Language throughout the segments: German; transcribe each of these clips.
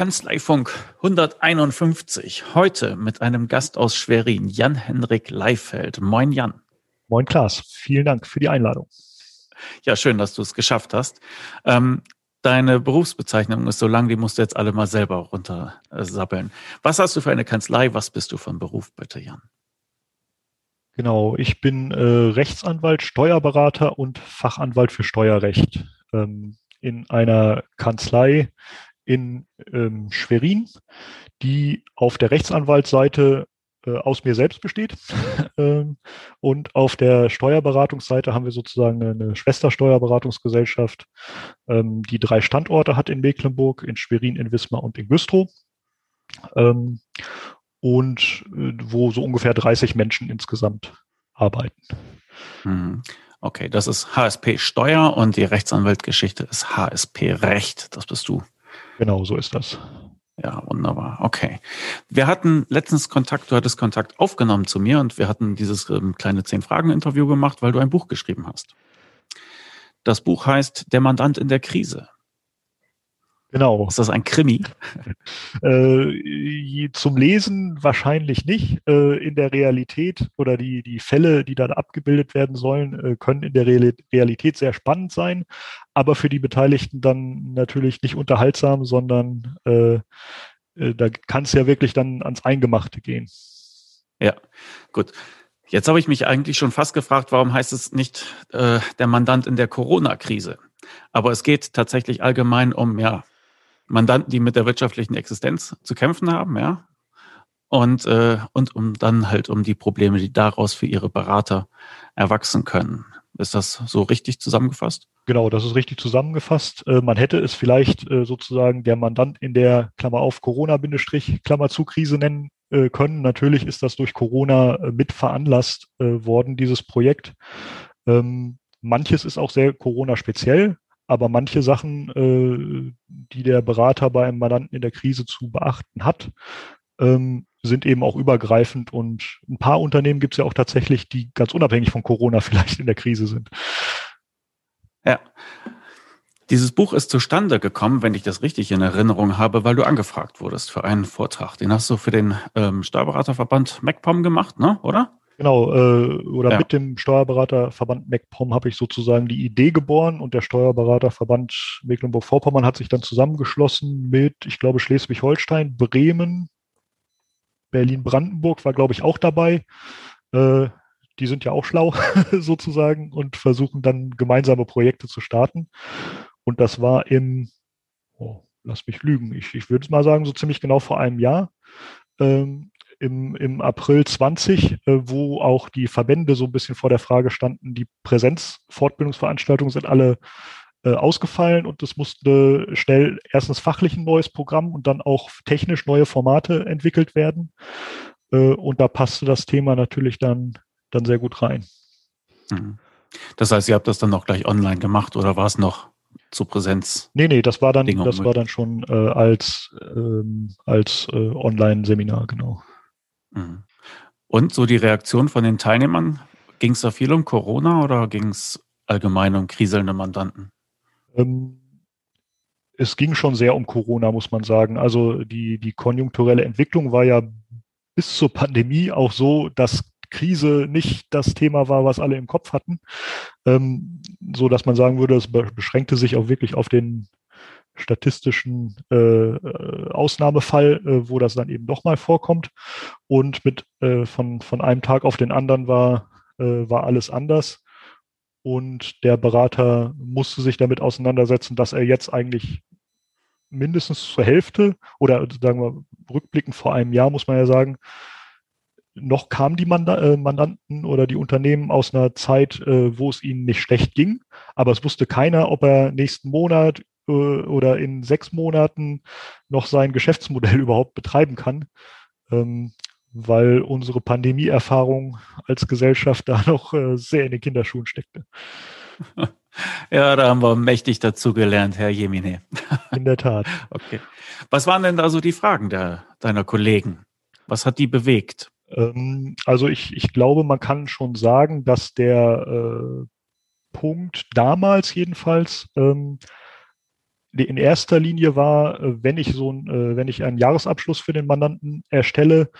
Kanzleifunk 151. Heute mit einem Gast aus Schwerin, Jan-Henrik Leifeld. Moin Jan. Moin Klaas, vielen Dank für die Einladung. Ja, schön, dass du es geschafft hast. Ähm, deine Berufsbezeichnung ist so lang, die musst du jetzt alle mal selber runtersappeln. Was hast du für eine Kanzlei? Was bist du von Beruf, bitte, Jan? Genau, ich bin äh, Rechtsanwalt, Steuerberater und Fachanwalt für Steuerrecht ähm, in einer Kanzlei in ähm, Schwerin, die auf der Rechtsanwaltsseite äh, aus mir selbst besteht. ähm, und auf der Steuerberatungsseite haben wir sozusagen eine Schwestersteuerberatungsgesellschaft, ähm, die drei Standorte hat in Mecklenburg, in Schwerin, in Wismar und in Güstrow. Ähm, und äh, wo so ungefähr 30 Menschen insgesamt arbeiten. Mhm. Okay, das ist HSP Steuer und die Rechtsanwaltgeschichte ist HSP Recht. Das bist du. Genau, so ist das. Ja, wunderbar. Okay. Wir hatten letztens Kontakt, du hattest Kontakt aufgenommen zu mir und wir hatten dieses ähm, kleine Zehn-Fragen-Interview gemacht, weil du ein Buch geschrieben hast. Das Buch heißt Der Mandant in der Krise. Genau. Ist das ein Krimi? äh, zum Lesen wahrscheinlich nicht. Äh, in der Realität oder die, die Fälle, die dann abgebildet werden sollen, äh, können in der Realität sehr spannend sein, aber für die Beteiligten dann natürlich nicht unterhaltsam, sondern äh, äh, da kann es ja wirklich dann ans Eingemachte gehen. Ja, gut. Jetzt habe ich mich eigentlich schon fast gefragt, warum heißt es nicht äh, der Mandant in der Corona-Krise? Aber es geht tatsächlich allgemein um ja Mandanten, die mit der wirtschaftlichen Existenz zu kämpfen haben, ja. Und, äh, und um dann halt um die Probleme, die daraus für ihre Berater erwachsen können. Ist das so richtig zusammengefasst? Genau, das ist richtig zusammengefasst. Äh, man hätte es vielleicht äh, sozusagen der Mandant in der Klammer auf Corona-Klammer zu Krise nennen äh, können. Natürlich ist das durch Corona mit veranlasst worden, dieses Projekt. Ähm, manches ist auch sehr Corona-speziell. Aber manche Sachen, äh, die der Berater bei einem Mandanten in der Krise zu beachten hat, ähm, sind eben auch übergreifend. Und ein paar Unternehmen gibt es ja auch tatsächlich, die ganz unabhängig von Corona vielleicht in der Krise sind. Ja. Dieses Buch ist zustande gekommen, wenn ich das richtig in Erinnerung habe, weil du angefragt wurdest für einen Vortrag. Den hast du für den ähm, Steuerberaterverband MacPom gemacht, ne? oder? Genau, äh, oder ja. mit dem Steuerberaterverband MacPom habe ich sozusagen die Idee geboren und der Steuerberaterverband Mecklenburg-Vorpommern hat sich dann zusammengeschlossen mit, ich glaube, Schleswig-Holstein, Bremen, Berlin-Brandenburg war, glaube ich, auch dabei. Äh, die sind ja auch schlau sozusagen und versuchen dann gemeinsame Projekte zu starten. Und das war im, oh, lass mich lügen, ich, ich würde mal sagen, so ziemlich genau vor einem Jahr. Ähm, im, im April 20, äh, wo auch die Verbände so ein bisschen vor der Frage standen, die Präsenzfortbildungsveranstaltungen sind alle äh, ausgefallen und es musste schnell erstens fachlich ein neues Programm und dann auch technisch neue Formate entwickelt werden. Äh, und da passte das Thema natürlich dann, dann sehr gut rein. Mhm. Das heißt, ihr habt das dann auch gleich online gemacht oder war es noch zu Präsenz? Nee, nee, das war dann, das war dann schon äh, als, ähm, als äh, Online-Seminar, genau. Mhm. Und so die Reaktion von den Teilnehmern, ging es da viel um Corona oder ging es allgemein um kriselnde Mandanten? Ähm, es ging schon sehr um Corona, muss man sagen. Also die, die konjunkturelle Entwicklung war ja bis zur Pandemie auch so, dass Krise nicht das Thema war, was alle im Kopf hatten, ähm, so dass man sagen würde, es beschränkte sich auch wirklich auf den statistischen äh, äh, Ausnahmefall, äh, wo das dann eben doch mal vorkommt. Und mit äh, von, von einem Tag auf den anderen war, äh, war alles anders. Und der Berater musste sich damit auseinandersetzen, dass er jetzt eigentlich mindestens zur Hälfte oder sagen wir rückblickend vor einem Jahr, muss man ja sagen, noch kamen die äh, Mandanten oder die Unternehmen aus einer Zeit, wo es ihnen nicht schlecht ging, aber es wusste keiner, ob er nächsten Monat, äh, oder in sechs Monaten noch sein Geschäftsmodell überhaupt betreiben kann, ähm, weil unsere Pandemieerfahrung als Gesellschaft da noch äh, sehr in den Kinderschuhen steckte. Ja, da haben wir mächtig dazu gelernt, Herr Jemine. In der Tat. Okay. Was waren denn da so die Fragen der, deiner Kollegen? Was hat die bewegt? Ähm, also ich, ich glaube, man kann schon sagen, dass der äh, Punkt damals jedenfalls ähm, in erster Linie war, äh, wenn ich so ein, äh, wenn ich einen Jahresabschluss für den Mandanten erstelle,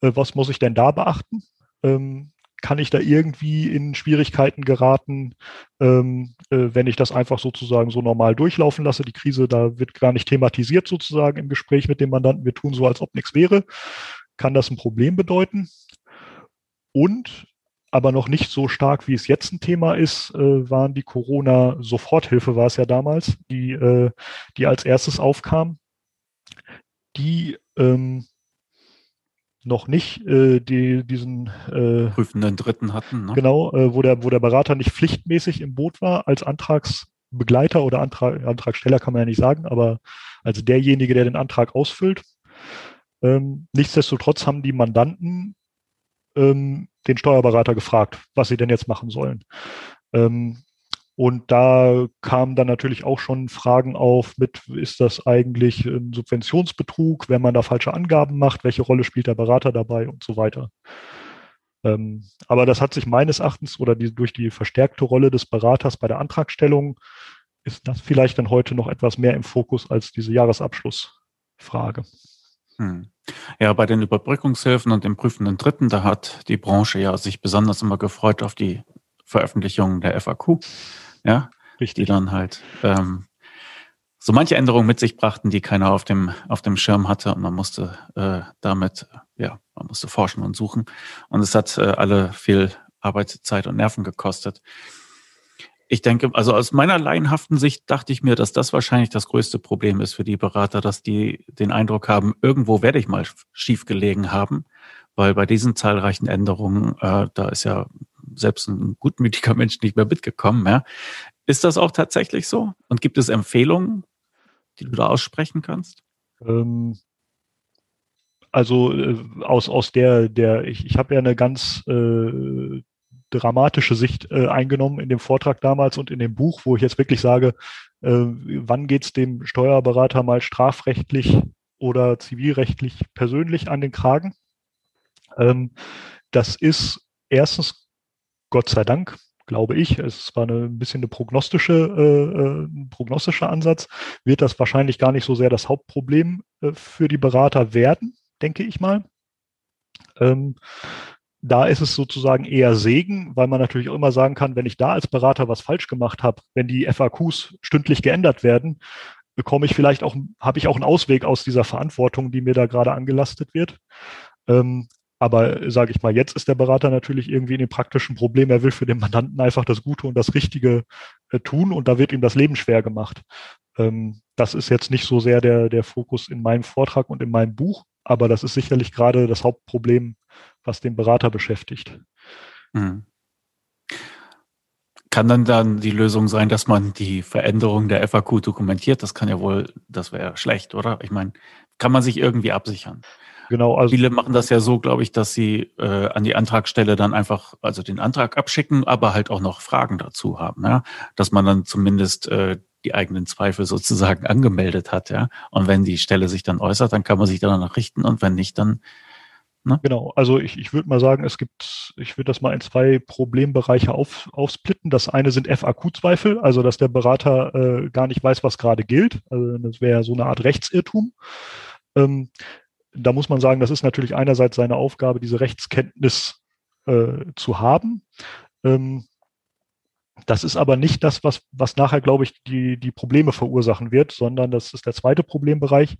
äh, was muss ich denn da beachten? Ähm, kann ich da irgendwie in Schwierigkeiten geraten, ähm, äh, wenn ich das einfach sozusagen so normal durchlaufen lasse? Die Krise, da wird gar nicht thematisiert sozusagen im Gespräch mit dem Mandanten. Wir tun so, als ob nichts wäre. Kann das ein Problem bedeuten? Und aber noch nicht so stark, wie es jetzt ein Thema ist, äh, waren die Corona-Soforthilfe, war es ja damals, die, äh, die als erstes aufkam, die ähm, noch nicht äh, die, diesen äh, prüfenden Dritten hatten. Ne? Genau, äh, wo, der, wo der Berater nicht pflichtmäßig im Boot war als Antragsbegleiter oder Antrag, Antragsteller kann man ja nicht sagen, aber als derjenige, der den Antrag ausfüllt. Ähm, nichtsdestotrotz haben die Mandanten ähm, den Steuerberater gefragt, was sie denn jetzt machen sollen. Ähm, und da kamen dann natürlich auch schon Fragen auf mit, ist das eigentlich ein Subventionsbetrug, wenn man da falsche Angaben macht, welche Rolle spielt der Berater dabei und so weiter. Ähm, aber das hat sich meines Erachtens oder die, durch die verstärkte Rolle des Beraters bei der Antragstellung ist das vielleicht dann heute noch etwas mehr im Fokus als diese Jahresabschlussfrage. Hm. Ja, bei den Überbrückungshilfen und dem prüfenden Dritten, da hat die Branche ja sich besonders immer gefreut auf die Veröffentlichung der FAQ, ja, Richtig. die dann halt ähm, so manche Änderungen mit sich brachten, die keiner auf dem auf dem Schirm hatte. Und man musste äh, damit, ja, man musste forschen und suchen. Und es hat äh, alle viel Arbeitszeit und Nerven gekostet ich denke, also aus meiner laienhaften Sicht dachte ich mir, dass das wahrscheinlich das größte Problem ist für die Berater, dass die den Eindruck haben, irgendwo werde ich mal schief gelegen haben, weil bei diesen zahlreichen Änderungen, äh, da ist ja selbst ein gutmütiger Mensch nicht mehr mitgekommen. Ja. Ist das auch tatsächlich so? Und gibt es Empfehlungen, die du da aussprechen kannst? Ähm, also äh, aus, aus der, der, ich, ich habe ja eine ganz äh, dramatische Sicht äh, eingenommen in dem Vortrag damals und in dem Buch, wo ich jetzt wirklich sage, äh, wann geht es dem Steuerberater mal strafrechtlich oder zivilrechtlich persönlich an den Kragen. Ähm, das ist erstens, Gott sei Dank, glaube ich, es war eine, ein bisschen eine prognostische, äh, äh, ein prognostischer Ansatz, wird das wahrscheinlich gar nicht so sehr das Hauptproblem äh, für die Berater werden, denke ich mal. Ähm, da ist es sozusagen eher Segen, weil man natürlich auch immer sagen kann, wenn ich da als Berater was falsch gemacht habe, wenn die FAQs stündlich geändert werden, bekomme ich vielleicht auch, habe ich auch einen Ausweg aus dieser Verantwortung, die mir da gerade angelastet wird. Ähm, aber sage ich mal, jetzt ist der Berater natürlich irgendwie in dem praktischen Problem. Er will für den Mandanten einfach das Gute und das Richtige äh, tun und da wird ihm das Leben schwer gemacht. Ähm, das ist jetzt nicht so sehr der, der Fokus in meinem Vortrag und in meinem Buch, aber das ist sicherlich gerade das Hauptproblem, was den Berater beschäftigt. Mhm. Kann dann dann die Lösung sein, dass man die Veränderung der FAQ dokumentiert? Das kann ja wohl, das wäre schlecht, oder? Ich meine, kann man sich irgendwie absichern? Genau. Also Viele machen das ja so, glaube ich, dass sie äh, an die Antragstelle dann einfach, also den Antrag abschicken, aber halt auch noch Fragen dazu haben, ja? dass man dann zumindest äh, die eigenen Zweifel sozusagen angemeldet hat, ja. Und wenn die Stelle sich dann äußert, dann kann man sich danach richten und wenn nicht, dann Ne? Genau, also ich, ich würde mal sagen, es gibt, ich würde das mal in zwei Problembereiche auf, aufsplitten. Das eine sind FAQ-Zweifel, also dass der Berater äh, gar nicht weiß, was gerade gilt. Also das wäre so eine Art Rechtsirrtum. Ähm, da muss man sagen, das ist natürlich einerseits seine Aufgabe, diese Rechtskenntnis äh, zu haben. Ähm, das ist aber nicht das, was, was nachher, glaube ich, die, die Probleme verursachen wird, sondern das ist der zweite Problembereich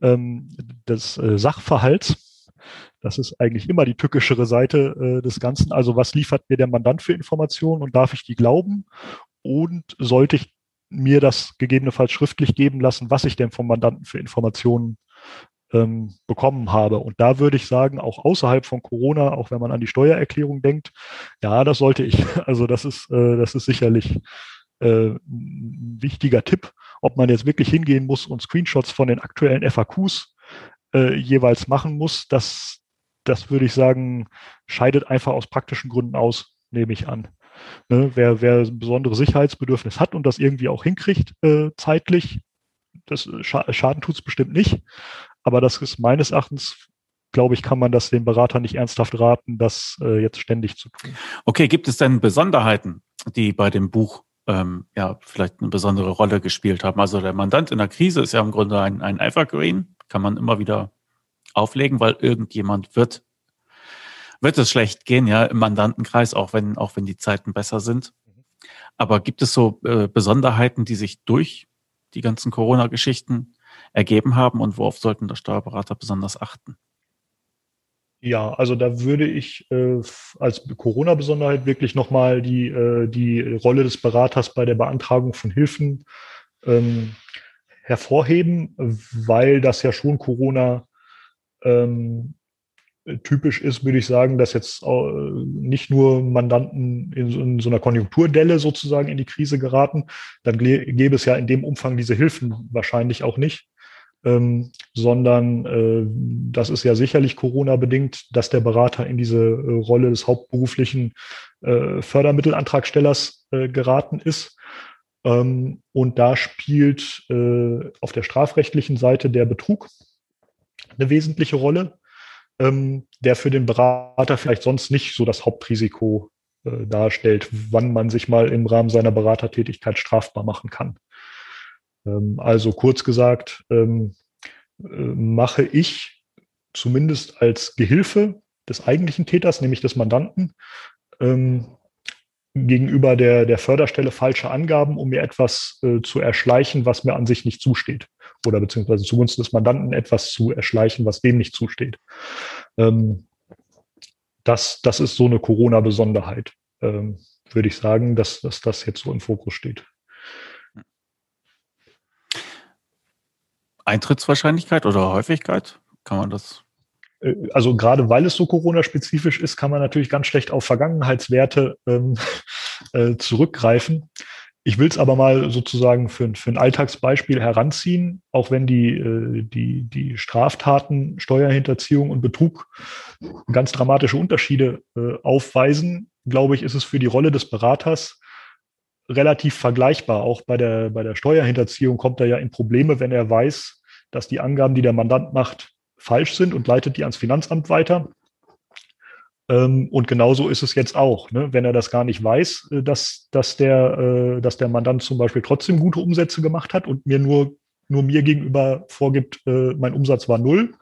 ähm, des äh, Sachverhalts. Das ist eigentlich immer die tückischere Seite äh, des Ganzen. Also was liefert mir der Mandant für Informationen und darf ich die glauben? Und sollte ich mir das gegebenenfalls schriftlich geben lassen, was ich denn vom Mandanten für Informationen ähm, bekommen habe. Und da würde ich sagen, auch außerhalb von Corona, auch wenn man an die Steuererklärung denkt, ja, das sollte ich. Also das ist, äh, das ist sicherlich äh, ein wichtiger Tipp, ob man jetzt wirklich hingehen muss und Screenshots von den aktuellen FAQs äh, jeweils machen muss, das, das würde ich sagen, scheidet einfach aus praktischen Gründen aus, nehme ich an. Ne, wer, wer ein besonderes Sicherheitsbedürfnis hat und das irgendwie auch hinkriegt äh, zeitlich, das Scha Schaden tut es bestimmt nicht. Aber das ist meines Erachtens, glaube ich, kann man das dem Berater nicht ernsthaft raten, das äh, jetzt ständig zu tun. Okay, gibt es denn Besonderheiten, die bei dem Buch ähm, ja vielleicht eine besondere Rolle gespielt haben. Also der Mandant in der Krise ist ja im Grunde ein, ein Evergreen, kann man immer wieder auflegen, weil irgendjemand wird wird es schlecht gehen, ja, im Mandantenkreis, auch wenn auch wenn die Zeiten besser sind. Aber gibt es so äh, Besonderheiten, die sich durch die ganzen Corona-Geschichten ergeben haben und worauf sollten der Steuerberater besonders achten? Ja, also da würde ich äh, als Corona-Besonderheit wirklich nochmal die, äh, die Rolle des Beraters bei der Beantragung von Hilfen ähm, hervorheben, weil das ja schon Corona ähm, typisch ist, würde ich sagen, dass jetzt nicht nur Mandanten in, in, so einer Konjunkturdelle sozusagen in die Krise geraten, dann gäbe es ja in dem Umfang diese Hilfen wahrscheinlich auch nicht ähm, sondern äh, das ist ja sicherlich Corona-bedingt, dass der Berater in diese äh, Rolle des hauptberuflichen äh, Fördermittelantragstellers äh, geraten ist. Ähm, und da spielt äh, auf der strafrechtlichen Seite der Betrug eine wesentliche Rolle, ähm, der für den Berater vielleicht sonst nicht so das Hauptrisiko äh, darstellt, wann man sich mal im Rahmen seiner Beratertätigkeit strafbar machen kann. Ähm, also kurz gesagt, ähm, äh, mache ich zumindest als Gehilfe des eigentlichen Täters, nämlich des Mandanten, ähm, gegenüber der, der Förderstelle falsche Angaben, um mir etwas äh, zu erschleichen, was mir an sich nicht zusteht. Oder beziehungsweise zugunsten des Mandanten etwas zu erschleichen, was dem nicht zusteht. Das, das ist so eine Corona-Besonderheit, würde ich sagen, dass, dass das jetzt so im Fokus steht. Eintrittswahrscheinlichkeit oder Häufigkeit? Kann man das? Äh, also gerade weil es so Corona-spezifisch ist, kann man natürlich ganz schlecht auf Vergangenheitswerte ähm, äh, zurückgreifen. Ich will es aber mal sozusagen für, für ein Alltagsbeispiel heranziehen, auch wenn die, äh, die, die Straftaten, Steuerhinterziehung und Betrug ganz dramatische Unterschiede äh, aufweisen, glaube ich, ist es für die Rolle des Beraters relativ vergleichbar. Auch bei der, bei der Steuerhinterziehung kommt er ja in Probleme, wenn er weiß, dass die Angaben, die der Mandant macht, falsch sind und leitet die ans Finanzamt weiter. Ähm, und genauso ist es jetzt auch, ne? wenn er das gar nicht weiß, äh, dass, dass, der, äh, dass der Mandant zum Beispiel trotzdem gute Umsätze gemacht hat und mir nur, nur mir gegenüber vorgibt, äh, mein Umsatz war null,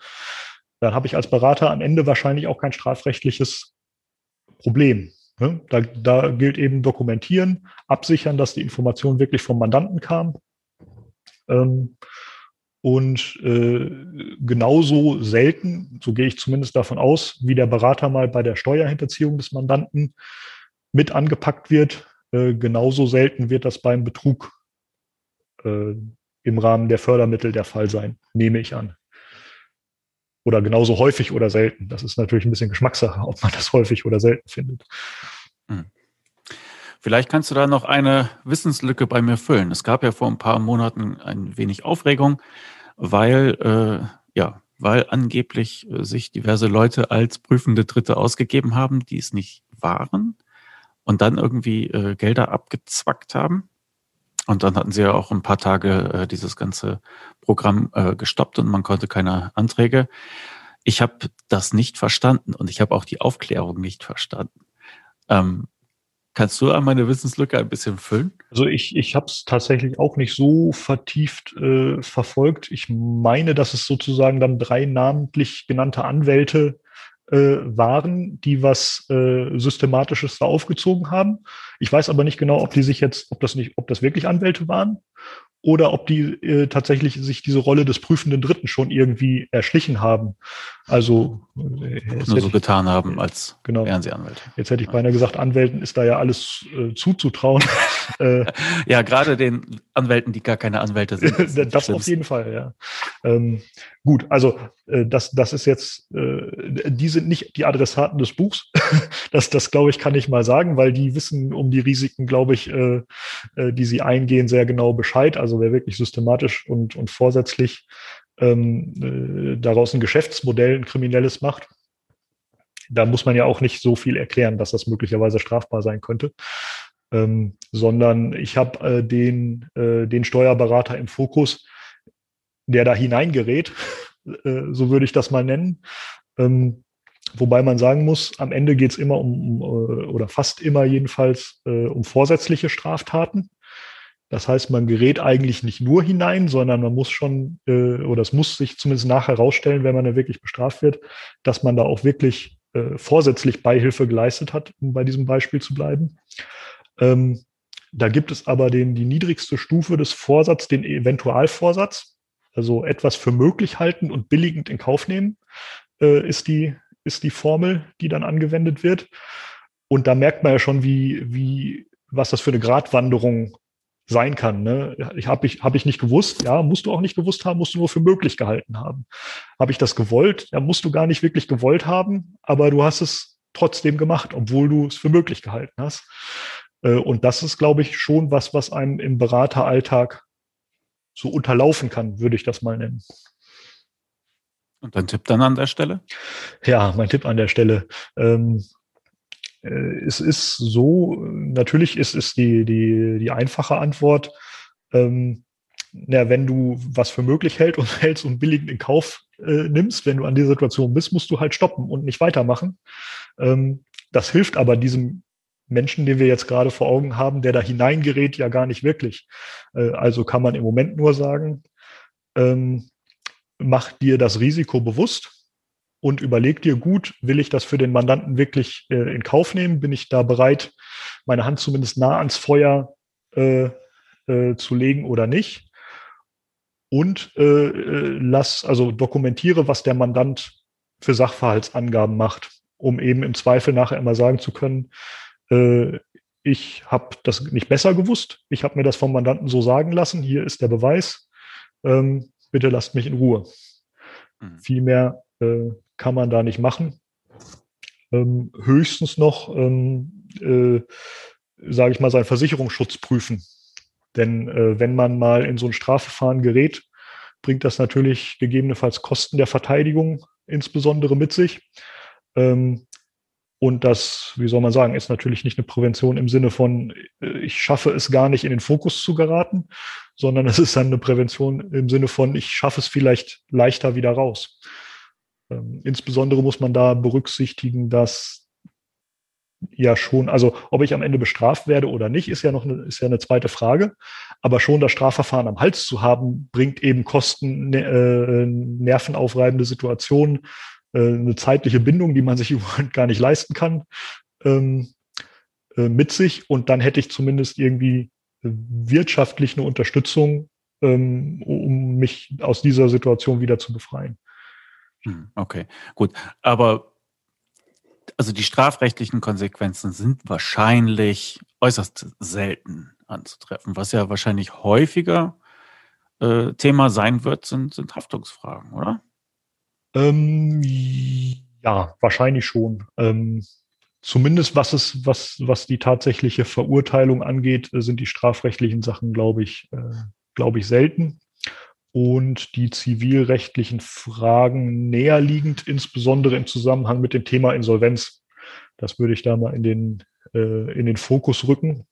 dann habe ich als Berater am Ende wahrscheinlich auch kein strafrechtliches Problem. Ne? Da, da gilt eben dokumentieren, absichern, dass die Information wirklich vom Mandanten kam. Ähm, und äh, genauso selten, so gehe ich zumindest davon aus, wie der Berater mal bei der Steuerhinterziehung des Mandanten mit angepackt wird, äh, genauso selten wird das beim Betrug äh, im Rahmen der Fördermittel der Fall sein, nehme ich an. Oder genauso häufig oder selten. Das ist natürlich ein bisschen Geschmackssache, ob man das häufig oder selten findet. Hm. Vielleicht kannst du da noch eine Wissenslücke bei mir füllen. Es gab ja vor ein paar Monaten ein wenig Aufregung, weil, äh, ja, weil angeblich äh, sich diverse Leute als prüfende Dritte ausgegeben haben, die es nicht waren und dann irgendwie äh, Gelder abgezwackt haben. Und dann hatten sie ja auch ein paar Tage äh, dieses ganze Programm äh, gestoppt und man konnte keine Anträge. Ich habe das nicht verstanden und ich habe auch die Aufklärung nicht verstanden. Ähm, Kannst du meine Wissenslücke ein bisschen füllen? Also ich, ich habe es tatsächlich auch nicht so vertieft äh, verfolgt. Ich meine, dass es sozusagen dann drei namentlich genannte Anwälte äh, waren, die was äh, Systematisches da aufgezogen haben. Ich weiß aber nicht genau, ob die sich jetzt, ob das nicht, ob das wirklich Anwälte waren oder ob die äh, tatsächlich sich diese Rolle des prüfenden Dritten schon irgendwie erschlichen haben. Also äh, nur so getan haben als genau. wären sie Anwälte. Jetzt hätte ich beinahe gesagt, Anwälten ist da ja alles äh, zuzutrauen. Äh, ja, gerade den Anwälten, die gar keine Anwälte sind. Das, das auf jeden Fall, ja. Ähm, gut, also äh, das, das ist jetzt, äh, die sind nicht die Adressaten des Buchs. das, das glaube ich, kann ich mal sagen, weil die wissen um die Risiken, glaube ich, die sie eingehen, sehr genau Bescheid. Also wer wirklich systematisch und, und vorsätzlich ähm, äh, daraus ein Geschäftsmodell, ein kriminelles macht, da muss man ja auch nicht so viel erklären, dass das möglicherweise strafbar sein könnte. Ähm, sondern ich habe äh, den, äh, den Steuerberater im Fokus, der da hineingerät äh, so würde ich das mal nennen. Ähm, wobei man sagen muss, am Ende geht es immer um, um, äh, oder fast immer jedenfalls, äh, um vorsätzliche Straftaten. Das heißt, man gerät eigentlich nicht nur hinein, sondern man muss schon, äh, oder es muss sich zumindest nachher herausstellen, wenn man da wirklich bestraft wird, dass man da auch wirklich äh, vorsätzlich Beihilfe geleistet hat, um bei diesem Beispiel zu bleiben. Ähm, da gibt es aber den, die niedrigste Stufe des Vorsatzes, den Eventualvorsatz, also etwas für möglich halten und billigend in Kauf nehmen, äh, ist, die, ist die Formel, die dann angewendet wird. Und da merkt man ja schon, wie, wie, was das für eine Gratwanderung sein kann. Ne? Ich habe ich, hab ich nicht gewusst, ja, musst du auch nicht gewusst haben, musst du nur für möglich gehalten haben. Habe ich das gewollt? Ja, musst du gar nicht wirklich gewollt haben, aber du hast es trotzdem gemacht, obwohl du es für möglich gehalten hast. Äh, und das ist, glaube ich, schon was, was einem im Berateralltag so unterlaufen kann, würde ich das mal nennen. Und dein Tipp dann an der Stelle? Ja, mein Tipp an der Stelle. Ähm, äh, es ist so, natürlich ist es die, die, die einfache Antwort, ähm, na, wenn du was für möglich hält und hältst und billigend in Kauf äh, nimmst, wenn du an dieser Situation bist, musst du halt stoppen und nicht weitermachen. Ähm, das hilft aber diesem Menschen, den wir jetzt gerade vor Augen haben, der da hineingerät, ja gar nicht wirklich. Äh, also kann man im Moment nur sagen, ähm, mach dir das Risiko bewusst und überleg dir gut, will ich das für den Mandanten wirklich äh, in Kauf nehmen? Bin ich da bereit, meine Hand zumindest nah ans Feuer äh, äh, zu legen oder nicht? Und äh, äh, lass, also dokumentiere, was der Mandant für Sachverhaltsangaben macht, um eben im Zweifel nachher immer sagen zu können, äh, ich habe das nicht besser gewusst, ich habe mir das vom Mandanten so sagen lassen, hier ist der Beweis, ähm, bitte lasst mich in Ruhe. Mhm. Viel mehr äh, kann man da nicht machen. Ähm, höchstens noch, ähm, äh, sage ich mal, seinen Versicherungsschutz prüfen. Denn äh, wenn man mal in so ein Strafverfahren gerät, bringt das natürlich gegebenenfalls Kosten der Verteidigung insbesondere mit sich. Ähm, und das, wie soll man sagen, ist natürlich nicht eine Prävention im Sinne von, äh, ich schaffe es gar nicht in den Fokus zu geraten, sondern es ist dann eine Prävention im Sinne von, ich schaffe es vielleicht leichter wieder raus. Ähm, insbesondere muss man da berücksichtigen, dass ja schon, also ob ich am Ende bestraft werde oder nicht, ist ja noch eine, ist ja eine zweite Frage. Aber schon das Strafverfahren am Hals zu haben, bringt eben Kosten, ne, äh, nervenaufreibende Situationen, äh, eine zeitliche Bindung, die man sich überhaupt gar nicht leisten kann, ähm, äh, mit sich. Und dann hätte ich zumindest irgendwie wirtschaftlich eine Unterstützung, ähm, um mich aus dieser Situation wieder zu befreien. Hm, okay, gut. Aber also die strafrechtlichen Konsequenzen sind wahrscheinlich äußerst selten anzutreffen. Was ja wahrscheinlich häufiger äh, Thema sein wird, sind, sind Haftungsfragen, oder? Ähm, ja, wahrscheinlich schon. Ähm, zumindest was es, was, was die tatsächliche Verurteilung angeht, äh, sind die strafrechtlichen Sachen, glaube ich, äh, glaube ich, selten und die zivilrechtlichen Fragen näherliegend, insbesondere im Zusammenhang mit dem Thema Insolvenz. Das würde ich da mal in den, äh, in den Fokus rücken,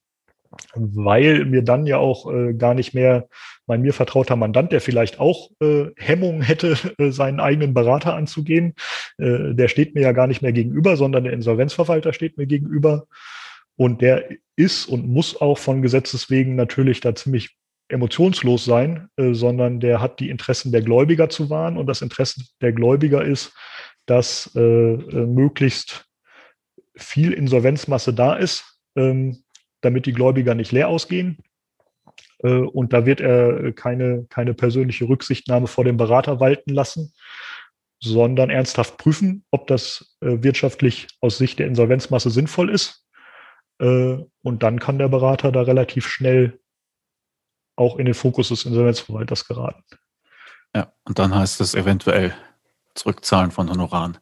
weil mir dann ja auch äh, gar nicht mehr mein mir vertrauter Mandant, der vielleicht auch äh, Hemmungen hätte, äh, seinen eigenen Berater anzugehen, äh, der steht mir ja gar nicht mehr gegenüber, sondern der Insolvenzverwalter steht mir gegenüber. Und der ist und muss auch von Gesetzes wegen natürlich da ziemlich emotionslos sein, äh, sondern der hat die Interessen der Gläubiger zu wahren und das Interesse der Gläubiger ist, dass äh, äh, möglichst viel Insolvenzmasse da ist, ähm, damit die Gläubiger nicht leer ausgehen. Und da wird er keine, keine persönliche Rücksichtnahme vor dem Berater walten lassen, sondern ernsthaft prüfen, ob das wirtschaftlich aus Sicht der Insolvenzmasse sinnvoll ist. Und dann kann der Berater da relativ schnell auch in den Fokus des Insolvenzverwalters geraten. Ja, und dann heißt es eventuell Zurückzahlen von Honoraren.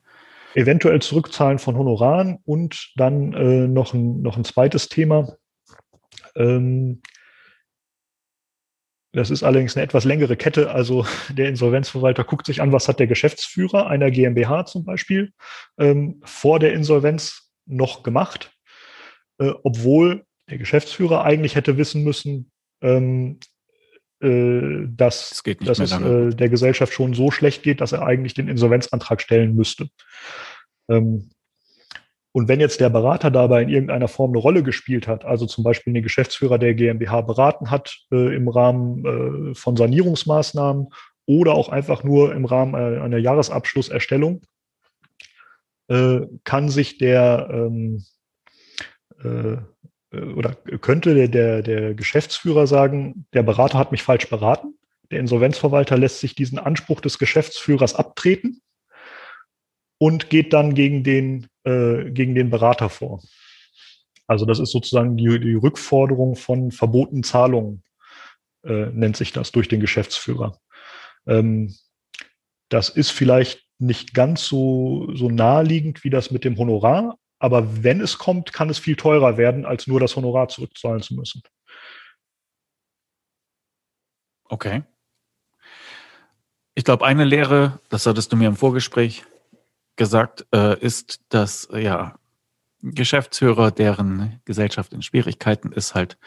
Eventuell Zurückzahlen von Honoraren und dann äh, noch, ein, noch ein zweites Thema. Ähm, das ist allerdings eine etwas längere Kette. Also der Insolvenzverwalter guckt sich an, was hat der Geschäftsführer einer GmbH zum Beispiel ähm, vor der Insolvenz noch gemacht, äh, obwohl der Geschäftsführer eigentlich hätte wissen müssen, ähm, äh, dass, das dass es äh, der Gesellschaft schon so schlecht geht, dass er eigentlich den Insolvenzantrag stellen müsste. Ähm, Und wenn jetzt der Berater dabei in irgendeiner Form eine Rolle gespielt hat, also zum Beispiel den Geschäftsführer der GmbH beraten hat äh, im Rahmen äh, von Sanierungsmaßnahmen oder auch einfach nur im Rahmen äh, einer Jahresabschlusserstellung, äh, kann sich der ähm, äh, oder könnte der, der, der Geschäftsführer sagen, der Berater hat mich falsch beraten. Der Insolvenzverwalter lässt sich diesen Anspruch des Geschäftsführers abtreten und geht dann gegen den, äh, gegen den Berater vor. Also das ist sozusagen die, die Rückforderung von verbotenen Zahlungen, äh, nennt sich das durch den Geschäftsführer. Ähm, das ist vielleicht nicht ganz so, so naheliegend wie das mit dem Honorar, aber wenn es kommt, kann es viel teurer werden, als nur das Honorar zurückzahlen zu müssen. Okay. Ich glaube, eine Lehre, das hattest du mir im Vorgespräch gesagt, äh, ist, dass ja Geschäftsführer, deren Gesellschaft in Schwierigkeiten ist, halt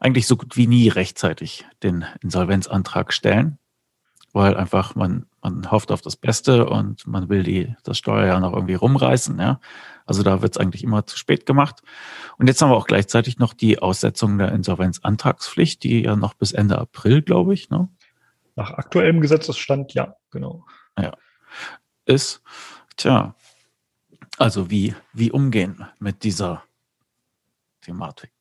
eigentlich so gut wie nie rechtzeitig den Insolvenzantrag stellen, weil einfach man, man hofft auf das Beste und man will die, das Steuerjahr noch irgendwie rumreißen. Ja? Also da wird es eigentlich immer zu spät gemacht. Und jetzt haben wir auch gleichzeitig noch die Aussetzung der Insolvenzantragspflicht, die ja noch bis Ende April, glaube ich. Ne? Nach aktuellem Gesetzesstand, ja, genau. Ja. Ist. Tja, also wie, wie umgehen mit dieser Thematik?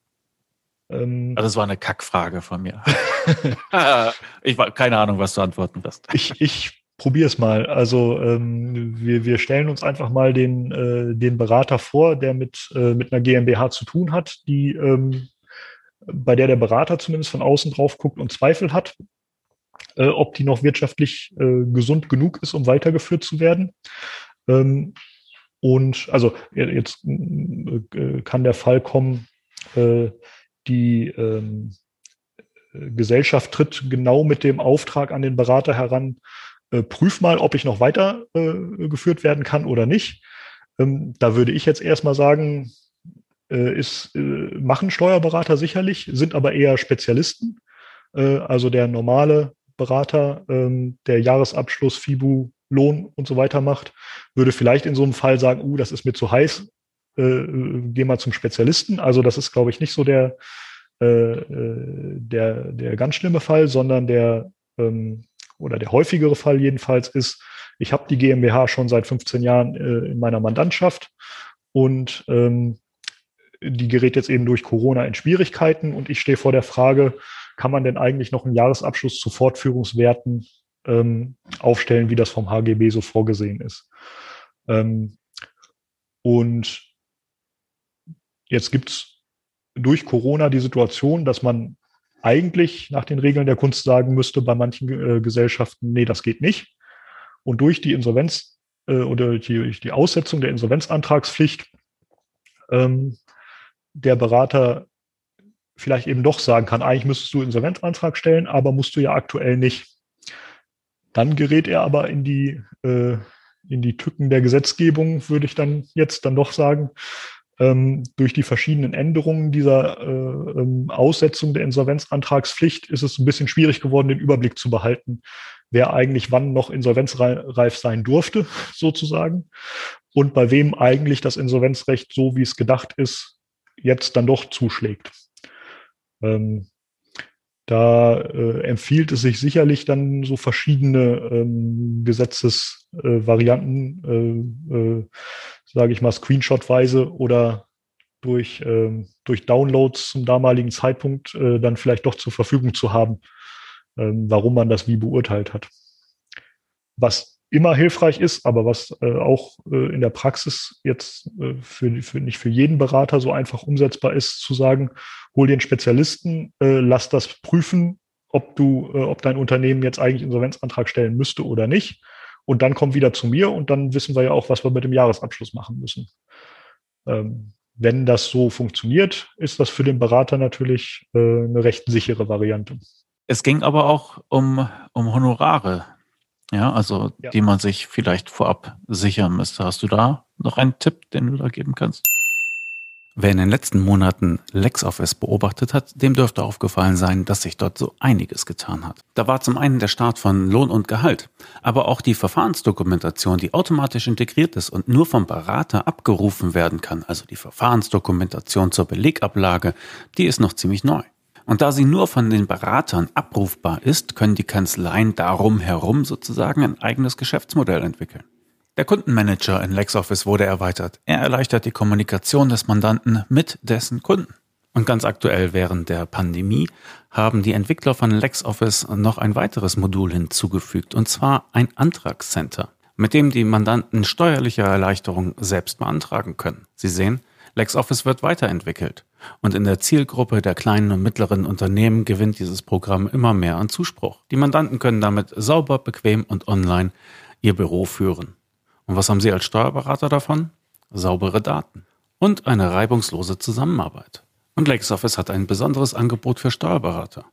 Ähm, also das war eine Kackfrage von mir. ich war keine Ahnung, was du antworten wirst. Ich, ich probiere es mal. Also ähm, wir, wir stellen uns einfach mal den, äh, den Berater vor, der mit, äh, mit einer GmbH zu tun hat, die ähm, bei der der Berater zumindest von außen drauf guckt und Zweifel hat, äh, ob die noch wirtschaftlich äh, gesund genug ist, um weitergeführt zu werden. Ähm, und also jetzt äh, kann der Fall kommen, äh, die ähm, Gesellschaft tritt genau mit dem Auftrag an den Berater heran, äh, prüf mal, ob ich noch weiter äh, werden kann oder nicht. Ähm, da würde ich jetzt erstmal sagen, äh, ist, äh, machen Steuerberater sicherlich, sind aber eher Spezialisten. Äh, also der normale Berater, ähm, der Jahresabschluss, FIBU, Lohn und so weiter macht, würde vielleicht in so einem Fall sagen, uh, das ist mir zu heiß, geh mal zum Spezialisten. Also das ist, glaube ich, nicht so der, der, der ganz schlimme Fall, sondern der ähm, oder der häufigere Fall jedenfalls ist, ich habe die GmbH schon seit 15 Jahren äh, in meiner Mandantschaft und ähm, die gerät jetzt eben durch Corona in Schwierigkeiten und ich stehe vor der Frage, kann man denn eigentlich noch einen Jahresabschluss zu Fortführungswerten ähm, aufstellen, wie das vom HGB so vorgesehen ist. Ähm, und jetzt gibt es durch Corona die Situation, dass man eigentlich nach den Regeln der Kunst sagen müsste bei manchen äh, Gesellschaften, nee, das geht nicht. Und durch die Insolvenz äh, oder die, die Aussetzung der Insolvenzantragspflicht ähm, der Berater vielleicht eben doch sagen kann, eigentlich müsstest du Insolvenzantrag stellen, aber musst du ja aktuell nicht. Dann gerät er aber in die, äh, in die Tücken der Gesetzgebung, würde ich dann jetzt dann doch sagen, ähm, durch die verschiedenen Änderungen dieser äh, ähm, Aussetzung der Insolvenzantragspflicht ist es ein bisschen schwierig geworden, den Überblick zu behalten, wer eigentlich wann noch insolvenzreif sein durfte, sozusagen, und bei wem eigentlich das Insolvenzrecht, so wie es gedacht ist, jetzt dann doch zuschlägt. Ähm, da äh, empfiehlt es sich sicherlich dann so verschiedene ähm, Gesetzesvarianten, äh, äh, sage ich mal, screenshotweise oder durch, äh, durch Downloads zum damaligen Zeitpunkt äh, dann vielleicht doch zur Verfügung zu haben, äh, warum man das wie beurteilt hat. Was immer hilfreich ist, aber was äh, auch äh, in der Praxis jetzt äh, für, für nicht für jeden Berater so einfach umsetzbar ist, zu sagen, hol den Spezialisten, äh, lass das prüfen, ob du, äh, ob dein Unternehmen jetzt eigentlich Insolvenzantrag stellen müsste oder nicht. Und dann komm wieder zu mir und dann wissen wir ja auch, was wir mit dem Jahresabschluss machen müssen. Ähm, wenn das so funktioniert, ist das für den Berater natürlich äh, eine recht sichere Variante. Es ging aber auch um, um Honorare, ja, also ja. die man sich vielleicht vorab sichern müsste. Hast du da noch einen Tipp, den du da geben kannst? Wer in den letzten Monaten LexOffice beobachtet hat, dem dürfte aufgefallen sein, dass sich dort so einiges getan hat. Da war zum einen der Start von Lohn und Gehalt, aber auch die Verfahrensdokumentation, die automatisch integriert ist und nur vom Berater abgerufen werden kann, also die Verfahrensdokumentation zur Belegablage, die ist noch ziemlich neu. Und da sie nur von den Beratern abrufbar ist, können die Kanzleien darum herum sozusagen ein eigenes Geschäftsmodell entwickeln. Der Kundenmanager in LexOffice wurde erweitert. Er erleichtert die Kommunikation des Mandanten mit dessen Kunden. Und ganz aktuell während der Pandemie haben die Entwickler von LexOffice noch ein weiteres Modul hinzugefügt, und zwar ein Antragscenter, mit dem die Mandanten steuerliche Erleichterungen selbst beantragen können. Sie sehen, LexOffice wird weiterentwickelt. Und in der Zielgruppe der kleinen und mittleren Unternehmen gewinnt dieses Programm immer mehr an Zuspruch. Die Mandanten können damit sauber, bequem und online ihr Büro führen. Und was haben Sie als Steuerberater davon? Saubere Daten und eine reibungslose Zusammenarbeit. Und LexOffice hat ein besonderes Angebot für Steuerberater.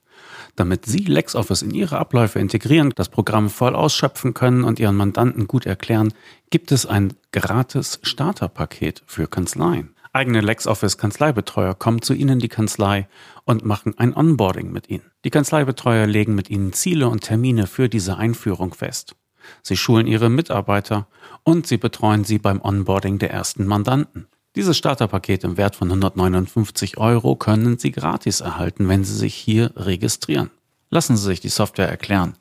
Damit Sie LexOffice in Ihre Abläufe integrieren, das Programm voll ausschöpfen können und Ihren Mandanten gut erklären, gibt es ein gratis Starterpaket für Kanzleien. Eigene LexOffice Kanzleibetreuer kommen zu Ihnen in die Kanzlei und machen ein Onboarding mit Ihnen. Die Kanzleibetreuer legen mit Ihnen Ziele und Termine für diese Einführung fest. Sie schulen ihre Mitarbeiter und sie betreuen sie beim Onboarding der ersten Mandanten. Dieses Starterpaket im Wert von 159 Euro können Sie gratis erhalten, wenn Sie sich hier registrieren. Lassen Sie sich die Software erklären.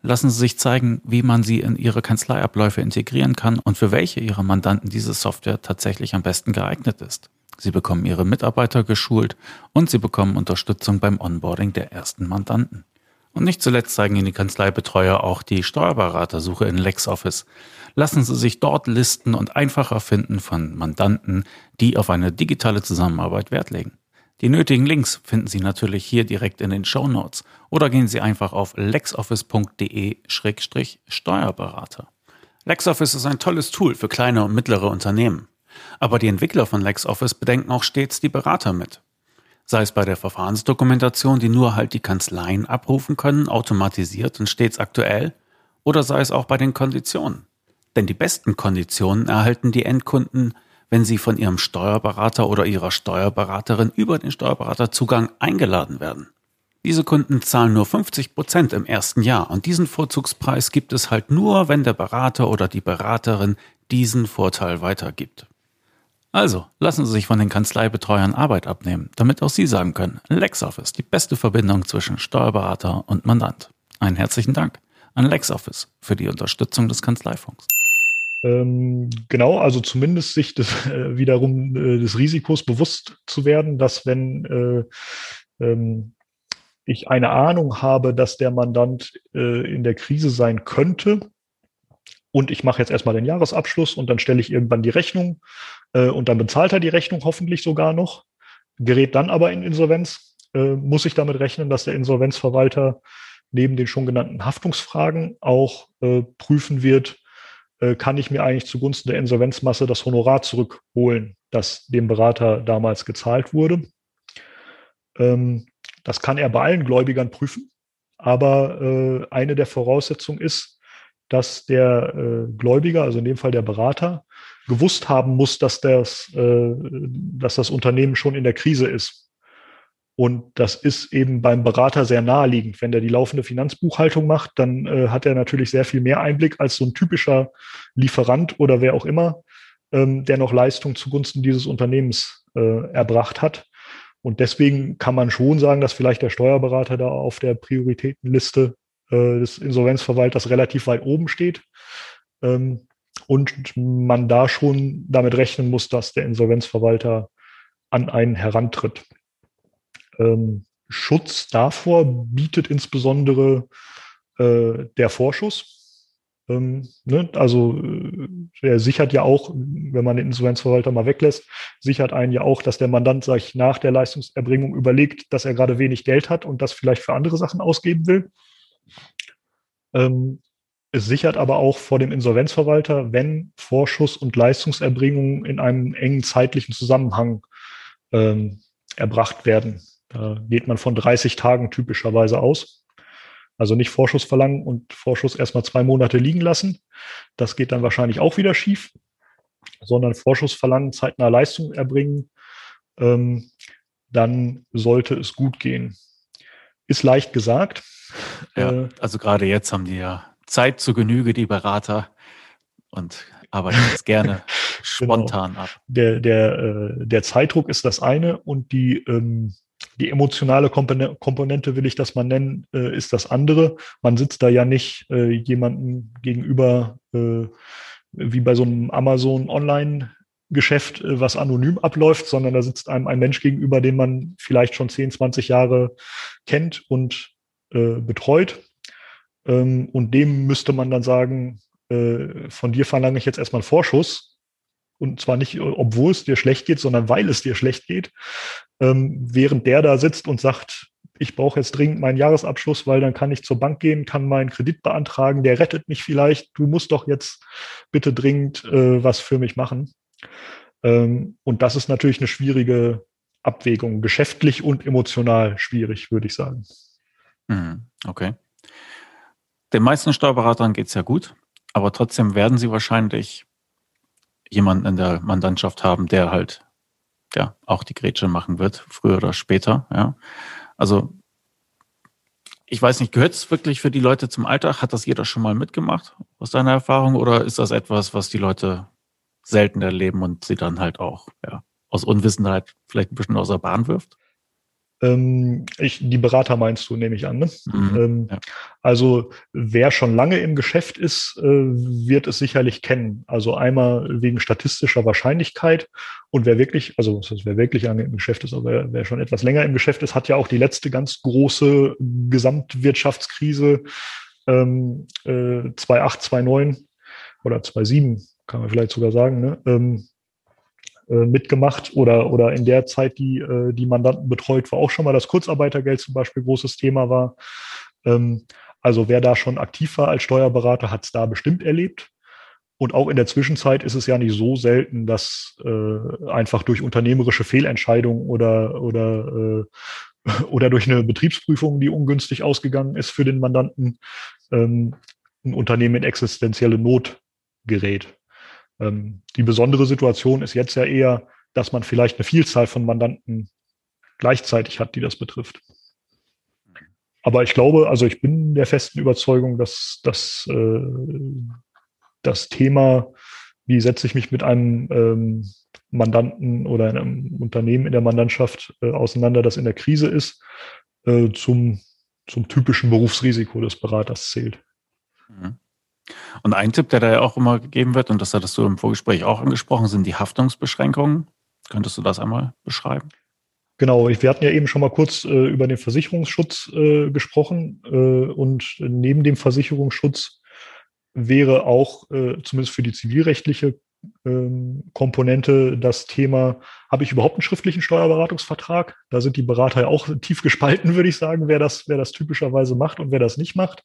Lassen Sie sich zeigen, wie man sie in Ihre Kanzleiabläufe integrieren kann und für welche Ihrer Mandanten diese Software tatsächlich am besten geeignet ist. Sie bekommen Ihre Mitarbeiter geschult und Sie bekommen Unterstützung beim Onboarding der ersten Mandanten. Und nicht zuletzt zeigen Ihnen die Kanzleibetreuer auch die Steuerberatersuche in LexOffice. Lassen Sie sich dort listen und einfacher finden von Mandanten, die auf eine digitale Zusammenarbeit Wert legen. Die nötigen Links finden Sie natürlich hier direkt in den Show Notes oder gehen Sie einfach auf lexoffice.de-steuerberater. LexOffice ist ein tolles Tool für kleine und mittlere Unternehmen. Aber die Entwickler von LexOffice bedenken auch stets die Berater mit sei es bei der Verfahrensdokumentation, die nur halt die Kanzleien abrufen können, automatisiert und stets aktuell, oder sei es auch bei den Konditionen. Denn die besten Konditionen erhalten die Endkunden, wenn sie von ihrem Steuerberater oder ihrer Steuerberaterin über den Steuerberaterzugang eingeladen werden. Diese Kunden zahlen nur 50 Prozent im ersten Jahr und diesen Vorzugspreis gibt es halt nur, wenn der Berater oder die Beraterin diesen Vorteil weitergibt. Also, lassen Sie sich von den Kanzleibetreuern Arbeit abnehmen, damit auch Sie sagen können, LexOffice, die beste Verbindung zwischen Steuerberater und Mandant. Einen herzlichen Dank an LexOffice für die Unterstützung des Kanzleifunks. Ähm, genau, also zumindest sich des, äh, wiederum äh, des Risikos bewusst zu werden, dass wenn äh, ähm, ich eine Ahnung habe, dass der Mandant äh, in der Krise sein könnte, und ich mache jetzt erstmal den Jahresabschluss und dann stelle ich irgendwann die Rechnung äh, und dann bezahlt er die Rechnung hoffentlich sogar noch, gerät dann aber in Insolvenz, äh, muss ich damit rechnen, dass der Insolvenzverwalter neben den schon genannten Haftungsfragen auch äh, prüfen wird, äh, kann ich mir eigentlich zugunsten der Insolvenzmasse das Honorar zurückholen, das dem Berater damals gezahlt wurde. Ähm, das kann er bei allen Gläubigern prüfen, aber äh, eine der Voraussetzungen ist, dass der Gläubiger, also in dem Fall der Berater, gewusst haben muss, dass das, äh, dass das Unternehmen schon in der Krise ist. Und das ist eben beim Berater sehr naheliegend. Wenn der die laufende Finanzbuchhaltung macht, dann äh, hat er natürlich sehr viel mehr Einblick als so ein typischer Lieferant oder wer auch immer, ähm, der noch Leistung zugunsten dieses Unternehmens äh, erbracht hat. Und deswegen kann man schon sagen, dass vielleicht der Steuerberater da auf der Prioritätenliste äh, des Insolvenzverwalters relativ weit oben steht. Ähm, und man da schon damit rechnen muss, dass der Insolvenzverwalter an einen herantritt. Ähm, Schutz davor bietet insbesondere äh, der Vorschuss. Ähm, ne? Also äh, er sichert ja auch, wenn man den Insolvenzverwalter mal weglässt, sichert einen ja auch, dass der Mandant sich nach der Leistungserbringung überlegt, dass er gerade wenig Geld hat und das vielleicht für andere Sachen ausgeben will. Ähm, es sichert aber auch vor dem Insolvenzverwalter, wenn Vorschuss und Leistungserbringung in einem engen zeitlichen Zusammenhang ähm, erbracht werden. Da geht man von 30 Tagen typischerweise aus. Also nicht Vorschuss verlangen und Vorschuss erstmal zwei Monate liegen lassen. Das geht dann wahrscheinlich auch wieder schief, sondern Vorschuss verlangen, zeitnah Leistung erbringen ähm, dann sollte es gut gehen. Ist leicht gesagt. Ja, äh, also gerade jetzt haben die ja Zeit zu Genüge, die Berater, und arbeiten es gerne genau. spontan genau. ab. Der, der, äh, der Zeitdruck ist das eine und die, ähm, die emotionale Komponente, will ich das mal nennen, äh, ist das andere. Man sitzt da ja nicht äh, jemandem gegenüber, äh, wie bei so einem Amazon Online Geschäft, äh, was anonym abläuft, sondern da sitzt einem ein Mensch gegenüber, den man vielleicht schon 10, 20 Jahre kennt und äh, betreut. Ähm, und dem müsste man dann sagen, äh, von dir verlange ich jetzt erstmal einen Vorschuss. Und zwar nicht, obwohl es dir schlecht geht, sondern weil es dir schlecht geht. Ähm, während der da sitzt und sagt, ich brauche jetzt dringend meinen Jahresabschluss, weil dann kann ich zur Bank gehen, kann meinen Kredit beantragen, der rettet mich vielleicht. Du musst doch jetzt bitte dringend äh, was für mich machen. Ähm, und das ist natürlich eine schwierige Abwägung, geschäftlich und emotional schwierig, würde ich sagen. Mhm, okay. Den meisten Steuerberatern geht es ja gut, aber trotzdem werden sie wahrscheinlich jemanden in der Mandantschaft haben, der halt ja auch die Grätsche machen wird, früher oder später. Ja. Also ich weiß nicht, gehört es wirklich für die Leute zum Alltag? Hat das jeder schon mal mitgemacht aus deiner Erfahrung oder ist das etwas, was die Leute selten erleben und sie dann halt auch ja, aus Unwissenheit vielleicht ein bisschen aus der Bahn wirft? Ähm, ich, die Berater meinst du, nehme ich an. Ne? Mhm, ähm, ja. Also wer schon lange im Geschäft ist, äh, wird es sicherlich kennen. Also einmal wegen statistischer Wahrscheinlichkeit und wer wirklich, also wer wirklich lange im Geschäft ist, aber wer, schon etwas länger im Geschäft ist, hat ja auch die letzte ganz große Gesamtwirtschaftskrise ähm, äh, 2008, 2009 oder 2007 kann man vielleicht sogar sagen, ne? ähm, äh, mitgemacht oder, oder in der Zeit, die äh, die Mandanten betreut, war auch schon mal das Kurzarbeitergeld zum Beispiel großes Thema war. Ähm, also wer da schon aktiv war als Steuerberater, hat es da bestimmt erlebt. Und auch in der Zwischenzeit ist es ja nicht so selten, dass äh, einfach durch unternehmerische Fehlentscheidungen oder, oder, äh, oder durch eine Betriebsprüfung, die ungünstig ausgegangen ist für den Mandanten, ähm, ein Unternehmen in existenzielle Not gerät. Ähm, die besondere Situation ist jetzt ja eher, dass man vielleicht eine Vielzahl von Mandanten gleichzeitig hat, die das betrifft. Aber ich glaube, also ich bin der festen Überzeugung, dass, dass äh, das Thema, wie setze ich mich mit einem ähm, Mandanten oder einem Unternehmen in der Mandantschaft äh, auseinander, das in der Krise ist, äh, zum, zum typischen Berufsrisiko des Beraters zählt. Mhm. Und ein Tipp, der da ja auch immer gegeben wird, und das hattest du im Vorgespräch auch angesprochen, sind die Haftungsbeschränkungen. Könntest du das einmal beschreiben? Genau, wir hatten ja eben schon mal kurz äh, über den Versicherungsschutz äh, gesprochen äh, und neben dem Versicherungsschutz wäre auch äh, zumindest für die zivilrechtliche Komponente das Thema, habe ich überhaupt einen schriftlichen Steuerberatungsvertrag? Da sind die Berater ja auch tief gespalten, würde ich sagen, wer das, wer das typischerweise macht und wer das nicht macht.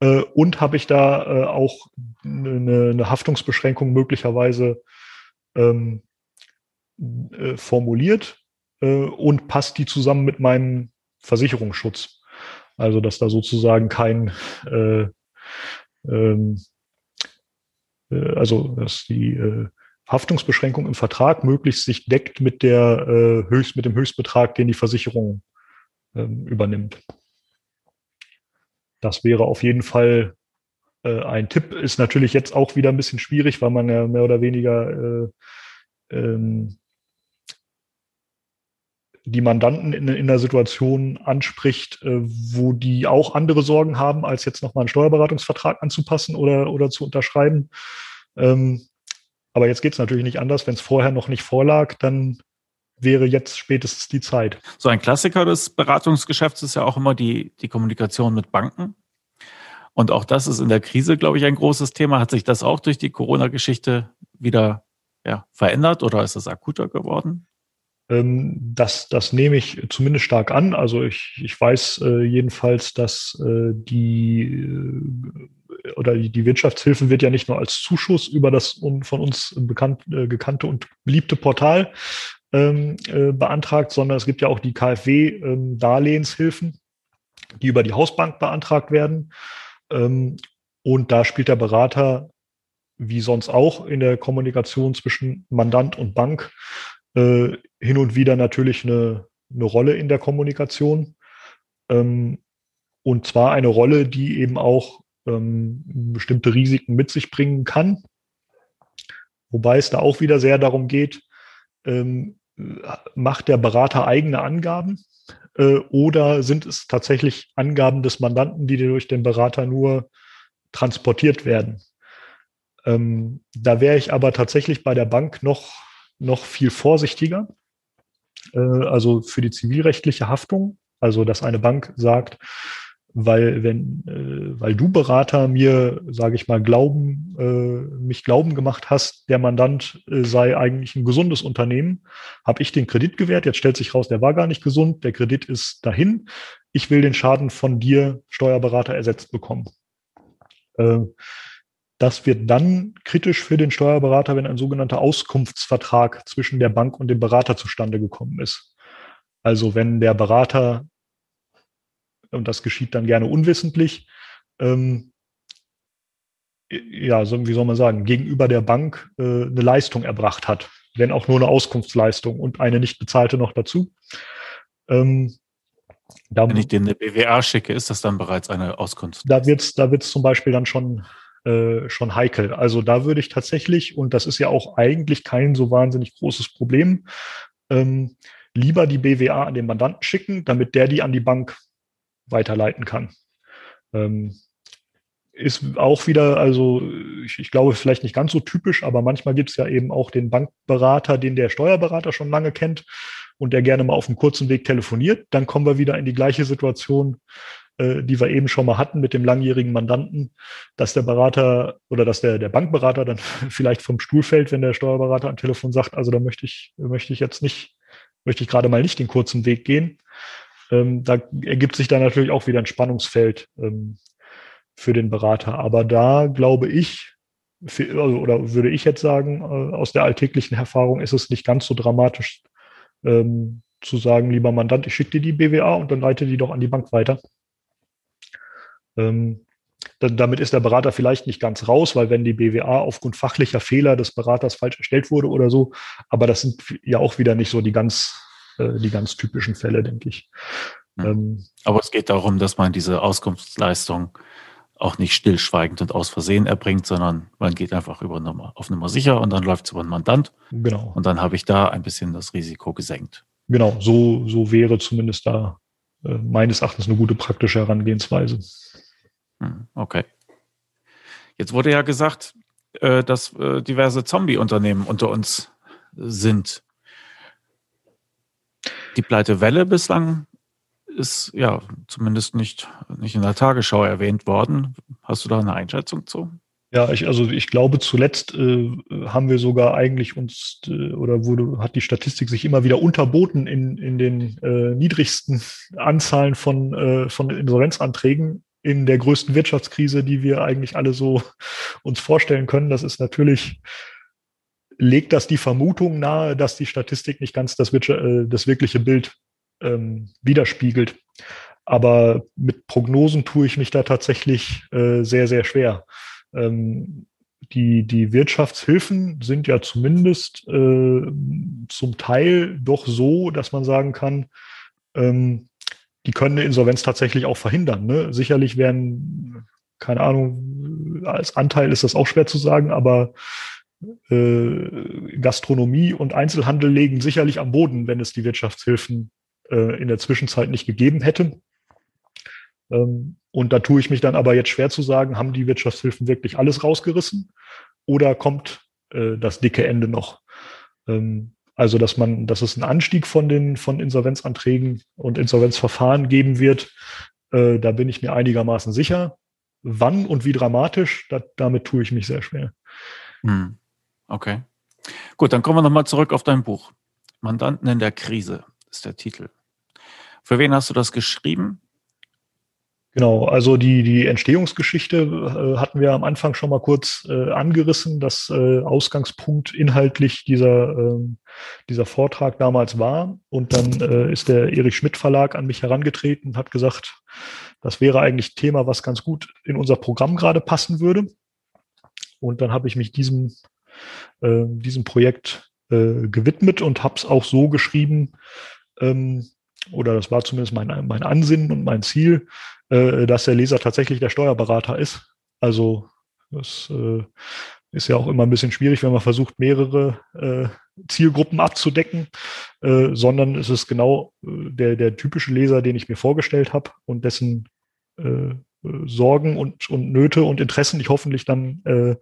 Äh, und habe ich da äh, auch eine, eine Haftungsbeschränkung möglicherweise ähm, äh, formuliert und passt die zusammen mit meinem Versicherungsschutz? Also, dass da sozusagen kein äh, ähm, äh, also dass die äh, Haftungsbeschränkung im Vertrag möglichst sich deckt mit der äh, höchst, mit dem Höchstbetrag, den die Versicherung ähm, übernimmt. Das wäre auf jeden Fall äh, ein Tipp. Ist natürlich jetzt auch wieder ein bisschen schwierig, weil man ja mehr oder weniger äh, ähm, die Mandanten in, in einer Situation anspricht, äh, wo die auch andere Sorgen haben, als jetzt nochmal einen Steuerberatungsvertrag anzupassen oder, oder zu unterschreiben. Ähm, aber jetzt geht es natürlich nicht anders. Wenn es vorher noch nicht vorlag, dann wäre jetzt spätestens die Zeit. So ein Klassiker des Beratungsgeschäfts ist ja auch immer die, die Kommunikation mit Banken. Und auch das ist in der Krise, glaube ich, ein großes Thema. Hat sich das auch durch die Corona-Geschichte wieder ja, verändert oder ist es akuter geworden? Ähm, das, das nehme ich zumindest stark an. Also ich, ich weiß äh, jedenfalls, dass äh, die äh, oder die Wirtschaftshilfe wird ja nicht nur als Zuschuss über das von uns bekannt, äh, gekannte und beliebte Portal ähm, äh, beantragt, sondern es gibt ja auch die KfW-Darlehenshilfen, ähm, die über die Hausbank beantragt werden. Ähm, und da spielt der Berater wie sonst auch in der Kommunikation zwischen Mandant und Bank äh, hin und wieder natürlich eine, eine Rolle in der Kommunikation. Ähm, und zwar eine Rolle, die eben auch ähm, bestimmte Risiken mit sich bringen kann. Wobei es da auch wieder sehr darum geht, ähm, macht der Berater eigene Angaben äh, oder sind es tatsächlich Angaben des Mandanten, die durch den Berater nur transportiert werden? Ähm, da wäre ich aber tatsächlich bei der Bank noch, noch viel vorsichtiger. Äh, also für die zivilrechtliche Haftung, also dass eine Bank sagt, weil wenn, äh, weil du Berater mir, sage ich mal, glauben, äh, mich glauben gemacht hast, der Mandant äh, sei eigentlich ein gesundes Unternehmen, habe ich den Kredit gewährt. Jetzt stellt sich raus, der war gar nicht gesund, der Kredit ist dahin. Ich will den Schaden von dir, Steuerberater, ersetzt bekommen. Äh, das wird dann kritisch für den Steuerberater, wenn ein sogenannter Auskunftsvertrag zwischen der Bank und dem Berater zustande gekommen ist. Also wenn der Berater und das geschieht dann gerne unwissentlich, ähm, ja, so, wie soll man sagen, gegenüber der Bank äh, eine Leistung erbracht hat, wenn auch nur eine Auskunftsleistung und eine nicht bezahlte noch dazu. Ähm, da, wenn ich dir eine BWA schicke, ist das dann bereits eine Auskunft? Da wird es da wird's zum Beispiel dann schon, äh, schon heikel. Also da würde ich tatsächlich, und das ist ja auch eigentlich kein so wahnsinnig großes Problem, ähm, lieber die BWA an den Mandanten schicken, damit der die an die Bank weiterleiten kann. Ähm, ist auch wieder, also ich, ich, glaube vielleicht nicht ganz so typisch, aber manchmal gibt es ja eben auch den Bankberater, den der Steuerberater schon lange kennt und der gerne mal auf einem kurzen Weg telefoniert. Dann kommen wir wieder in die gleiche Situation, äh, die wir eben schon mal hatten mit dem langjährigen Mandanten, dass der Berater oder dass der, der Bankberater dann vielleicht vom Stuhl fällt, wenn der Steuerberater am Telefon sagt, also da möchte ich, möchte ich jetzt nicht, möchte ich gerade mal nicht den kurzen Weg gehen. Ähm, da ergibt sich dann natürlich auch wieder ein Spannungsfeld ähm, für den Berater. Aber da glaube ich, für, also, oder würde ich jetzt sagen, äh, aus der alltäglichen Erfahrung ist es nicht ganz so dramatisch ähm, zu sagen, lieber Mandant, ich schicke dir die BWA und dann leite die doch an die Bank weiter. Ähm, damit ist der Berater vielleicht nicht ganz raus, weil wenn die BWA aufgrund fachlicher Fehler des Beraters falsch erstellt wurde oder so, aber das sind ja auch wieder nicht so die ganz äh, die ganz typischen Fälle, denke ich. Ähm, Aber es geht darum, dass man diese Auskunftsleistung auch nicht stillschweigend und aus Versehen erbringt, sondern man geht einfach über Nummer, auf Nummer sicher und dann läuft es über den Mandant. Genau. Und dann habe ich da ein bisschen das Risiko gesenkt. Genau, so, so wäre zumindest da äh, meines Erachtens eine gute praktische Herangehensweise. Hm, okay. Jetzt wurde ja gesagt, äh, dass äh, diverse Zombie-Unternehmen unter uns sind. Die Pleitewelle bislang ist ja zumindest nicht, nicht in der Tagesschau erwähnt worden. Hast du da eine Einschätzung zu? Ja, ich, also ich glaube, zuletzt äh, haben wir sogar eigentlich uns äh, oder wurde, hat die Statistik sich immer wieder unterboten in, in den äh, niedrigsten Anzahlen von, äh, von Insolvenzanträgen in der größten Wirtschaftskrise, die wir eigentlich alle so uns vorstellen können. Das ist natürlich legt das die Vermutung nahe, dass die Statistik nicht ganz das, äh, das wirkliche Bild ähm, widerspiegelt. Aber mit Prognosen tue ich mich da tatsächlich äh, sehr, sehr schwer. Ähm, die, die Wirtschaftshilfen sind ja zumindest äh, zum Teil doch so, dass man sagen kann, ähm, die können eine Insolvenz tatsächlich auch verhindern. Ne? Sicherlich werden, keine Ahnung, als Anteil ist das auch schwer zu sagen, aber äh, Gastronomie und Einzelhandel legen sicherlich am Boden, wenn es die Wirtschaftshilfen äh, in der Zwischenzeit nicht gegeben hätte. Ähm, und da tue ich mich dann aber jetzt schwer zu sagen, haben die Wirtschaftshilfen wirklich alles rausgerissen oder kommt äh, das dicke Ende noch? Ähm, also, dass man, dass es einen Anstieg von den von Insolvenzanträgen und Insolvenzverfahren geben wird, äh, da bin ich mir einigermaßen sicher. Wann und wie dramatisch, da, damit tue ich mich sehr schwer. Hm. Okay. Gut, dann kommen wir nochmal zurück auf dein Buch. Mandanten in der Krise ist der Titel. Für wen hast du das geschrieben? Genau, also die, die Entstehungsgeschichte äh, hatten wir am Anfang schon mal kurz äh, angerissen, dass äh, Ausgangspunkt inhaltlich dieser, ähm, dieser Vortrag damals war. Und dann äh, ist der Erich Schmidt Verlag an mich herangetreten und hat gesagt, das wäre eigentlich Thema, was ganz gut in unser Programm gerade passen würde. Und dann habe ich mich diesem äh, diesem Projekt äh, gewidmet und habe es auch so geschrieben, ähm, oder das war zumindest mein, mein Ansinnen und mein Ziel, äh, dass der Leser tatsächlich der Steuerberater ist. Also das äh, ist ja auch immer ein bisschen schwierig, wenn man versucht, mehrere äh, Zielgruppen abzudecken, äh, sondern es ist genau äh, der, der typische Leser, den ich mir vorgestellt habe und dessen äh, Sorgen und, und Nöte und Interessen ich hoffentlich dann äh,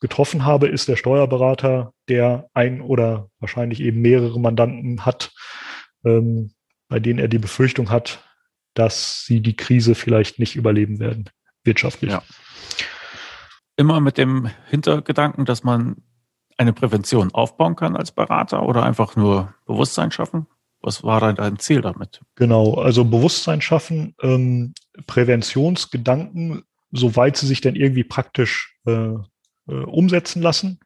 getroffen habe, ist der Steuerberater, der ein oder wahrscheinlich eben mehrere Mandanten hat, ähm, bei denen er die Befürchtung hat, dass sie die Krise vielleicht nicht überleben werden, wirtschaftlich. Ja immer mit dem Hintergedanken, dass man eine Prävention aufbauen kann als Berater oder einfach nur Bewusstsein schaffen? Was war dann dein Ziel damit? Genau, also Bewusstsein schaffen, ähm, Präventionsgedanken, soweit sie sich dann irgendwie praktisch äh, äh, umsetzen lassen.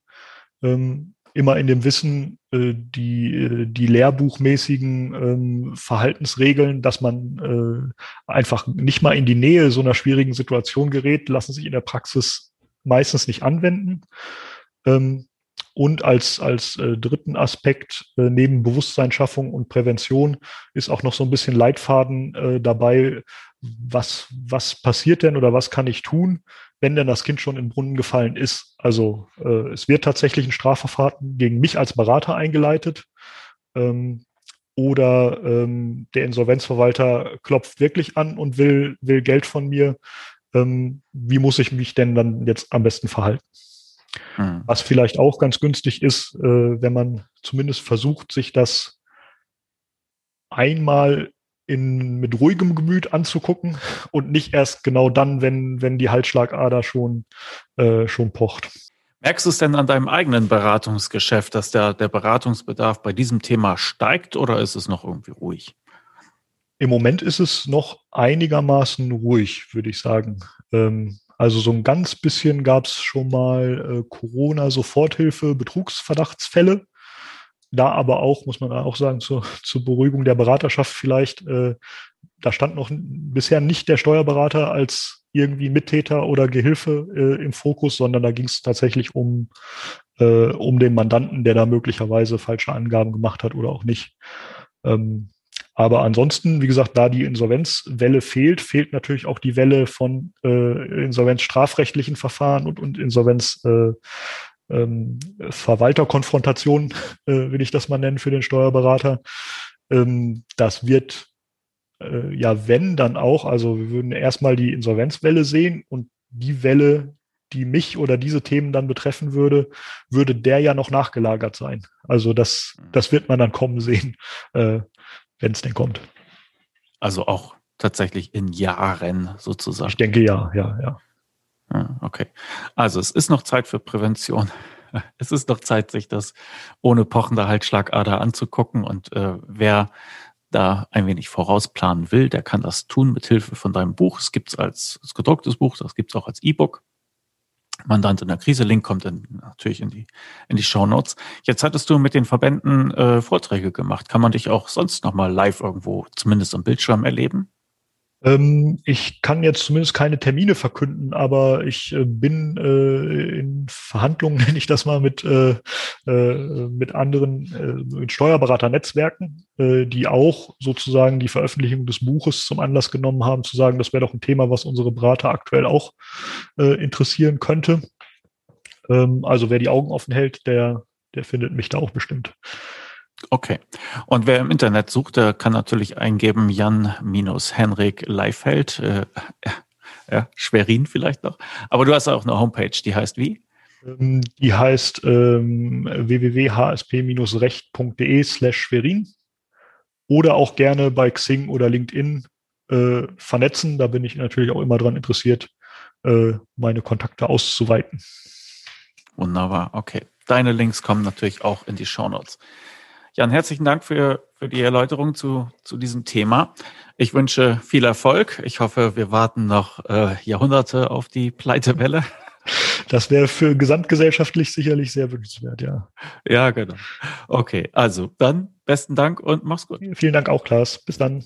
Ähm, immer in dem Wissen, die, äh, die lehrbuchmäßigen ähm, Verhaltensregeln, dass man äh, einfach nicht mal in die Nähe so einer schwierigen Situation gerät, lassen sich in der Praxis meistens nicht anwenden. Ähm, und als, als äh, dritten Aspekt äh, neben Bewusstseinsschaffung und Prävention ist auch noch so ein bisschen Leitfaden äh, dabei, was, was passiert denn oder was kann ich tun, wenn denn das Kind schon den Brunnen gefallen ist. Also äh, es wird tatsächlich ein Strafverfahren gegen mich als Berater eingeleitet. Ähm, oder ähm, der Insolvenzverwalter klopft wirklich an und will, will Geld von mir ähm, wie muss ich mich denn dann jetzt am besten verhalten? Hm. Was vielleicht auch ganz günstig ist, äh, wenn man zumindest versucht, sich das einmal in, mit ruhigem Gemüt anzugucken und nicht erst genau dann, wenn, wenn die Halsschlagader schon, äh, schon pocht. Merkst du es denn an deinem eigenen Beratungsgeschäft, dass der, der Beratungsbedarf bei diesem Thema steigt oder ist es noch irgendwie ruhig? Im Moment ist es noch einigermaßen ruhig, würde ich sagen. Ähm, also so ein ganz bisschen gab es schon mal äh, Corona-Soforthilfe, Betrugsverdachtsfälle. Da aber auch, muss man auch sagen, zur, zur Beruhigung der Beraterschaft vielleicht, äh, da stand noch bisher nicht der Steuerberater als irgendwie Mittäter oder Gehilfe äh, im Fokus, sondern da ging es tatsächlich um, äh, um den Mandanten, der da möglicherweise falsche Angaben gemacht hat oder auch nicht. Ähm, aber ansonsten, wie gesagt, da die Insolvenzwelle fehlt, fehlt natürlich auch die Welle von äh, insolvenzstrafrechtlichen Verfahren und, und Insolvenz äh, ähm, Verwalterkonfrontation, äh, will ich das mal nennen, für den Steuerberater. Ähm, das wird äh, ja, wenn dann auch, also wir würden erstmal die Insolvenzwelle sehen und die Welle, die mich oder diese Themen dann betreffen würde, würde der ja noch nachgelagert sein. Also das, das wird man dann kommen sehen. Äh, wenn es denn kommt. Also auch tatsächlich in Jahren sozusagen. Ich denke ja, ja, ja. Okay. Also es ist noch Zeit für Prävention. Es ist noch Zeit, sich das ohne pochende Halsschlagader anzugucken. Und äh, wer da ein wenig vorausplanen will, der kann das tun mit Hilfe von deinem Buch. Es gibt es als gedrucktes Buch, das gibt es auch als E-Book. Mandant in der Krise. Link kommt dann natürlich in die, in die Show Notes. Jetzt hattest du mit den Verbänden äh, Vorträge gemacht. Kann man dich auch sonst nochmal live irgendwo, zumindest am Bildschirm, erleben? Ähm, ich kann jetzt zumindest keine Termine verkünden, aber ich äh, bin äh, in Verhandlungen, nenne ich das mal, mit, äh, äh mit anderen äh, mit Steuerberaternetzwerken, äh, die auch sozusagen die Veröffentlichung des Buches zum Anlass genommen haben, zu sagen, das wäre doch ein Thema, was unsere Berater aktuell auch interessieren könnte. Ähm, also wer die Augen offen hält, der, der findet mich da auch bestimmt. Okay. Und wer im Internet sucht, der kann natürlich eingeben Jan-Henrik Leifeld. Äh, ja, Schwerin vielleicht noch. Aber du hast auch eine Homepage, die heißt wie? Ähm, die heißt ähm, www.hsp-recht.de slash Schwerin. Oder auch gerne bei Xing oder LinkedIn äh, vernetzen. Da bin ich natürlich auch immer daran interessiert, äh, meine Kontakte auszuweiten. Wunderbar, okay. Deine Links kommen natürlich auch in die Show Notes. Jan, herzlichen Dank für, für die Erläuterung zu, zu diesem Thema. Ich wünsche viel Erfolg. Ich hoffe, wir warten noch äh, Jahrhunderte auf die Pleitewelle. Das wäre für gesamtgesellschaftlich sicherlich sehr wünschenswert, ja. Ja, genau. Okay, also dann besten Dank und mach's gut. Vielen Dank auch, Klaas. Bis dann.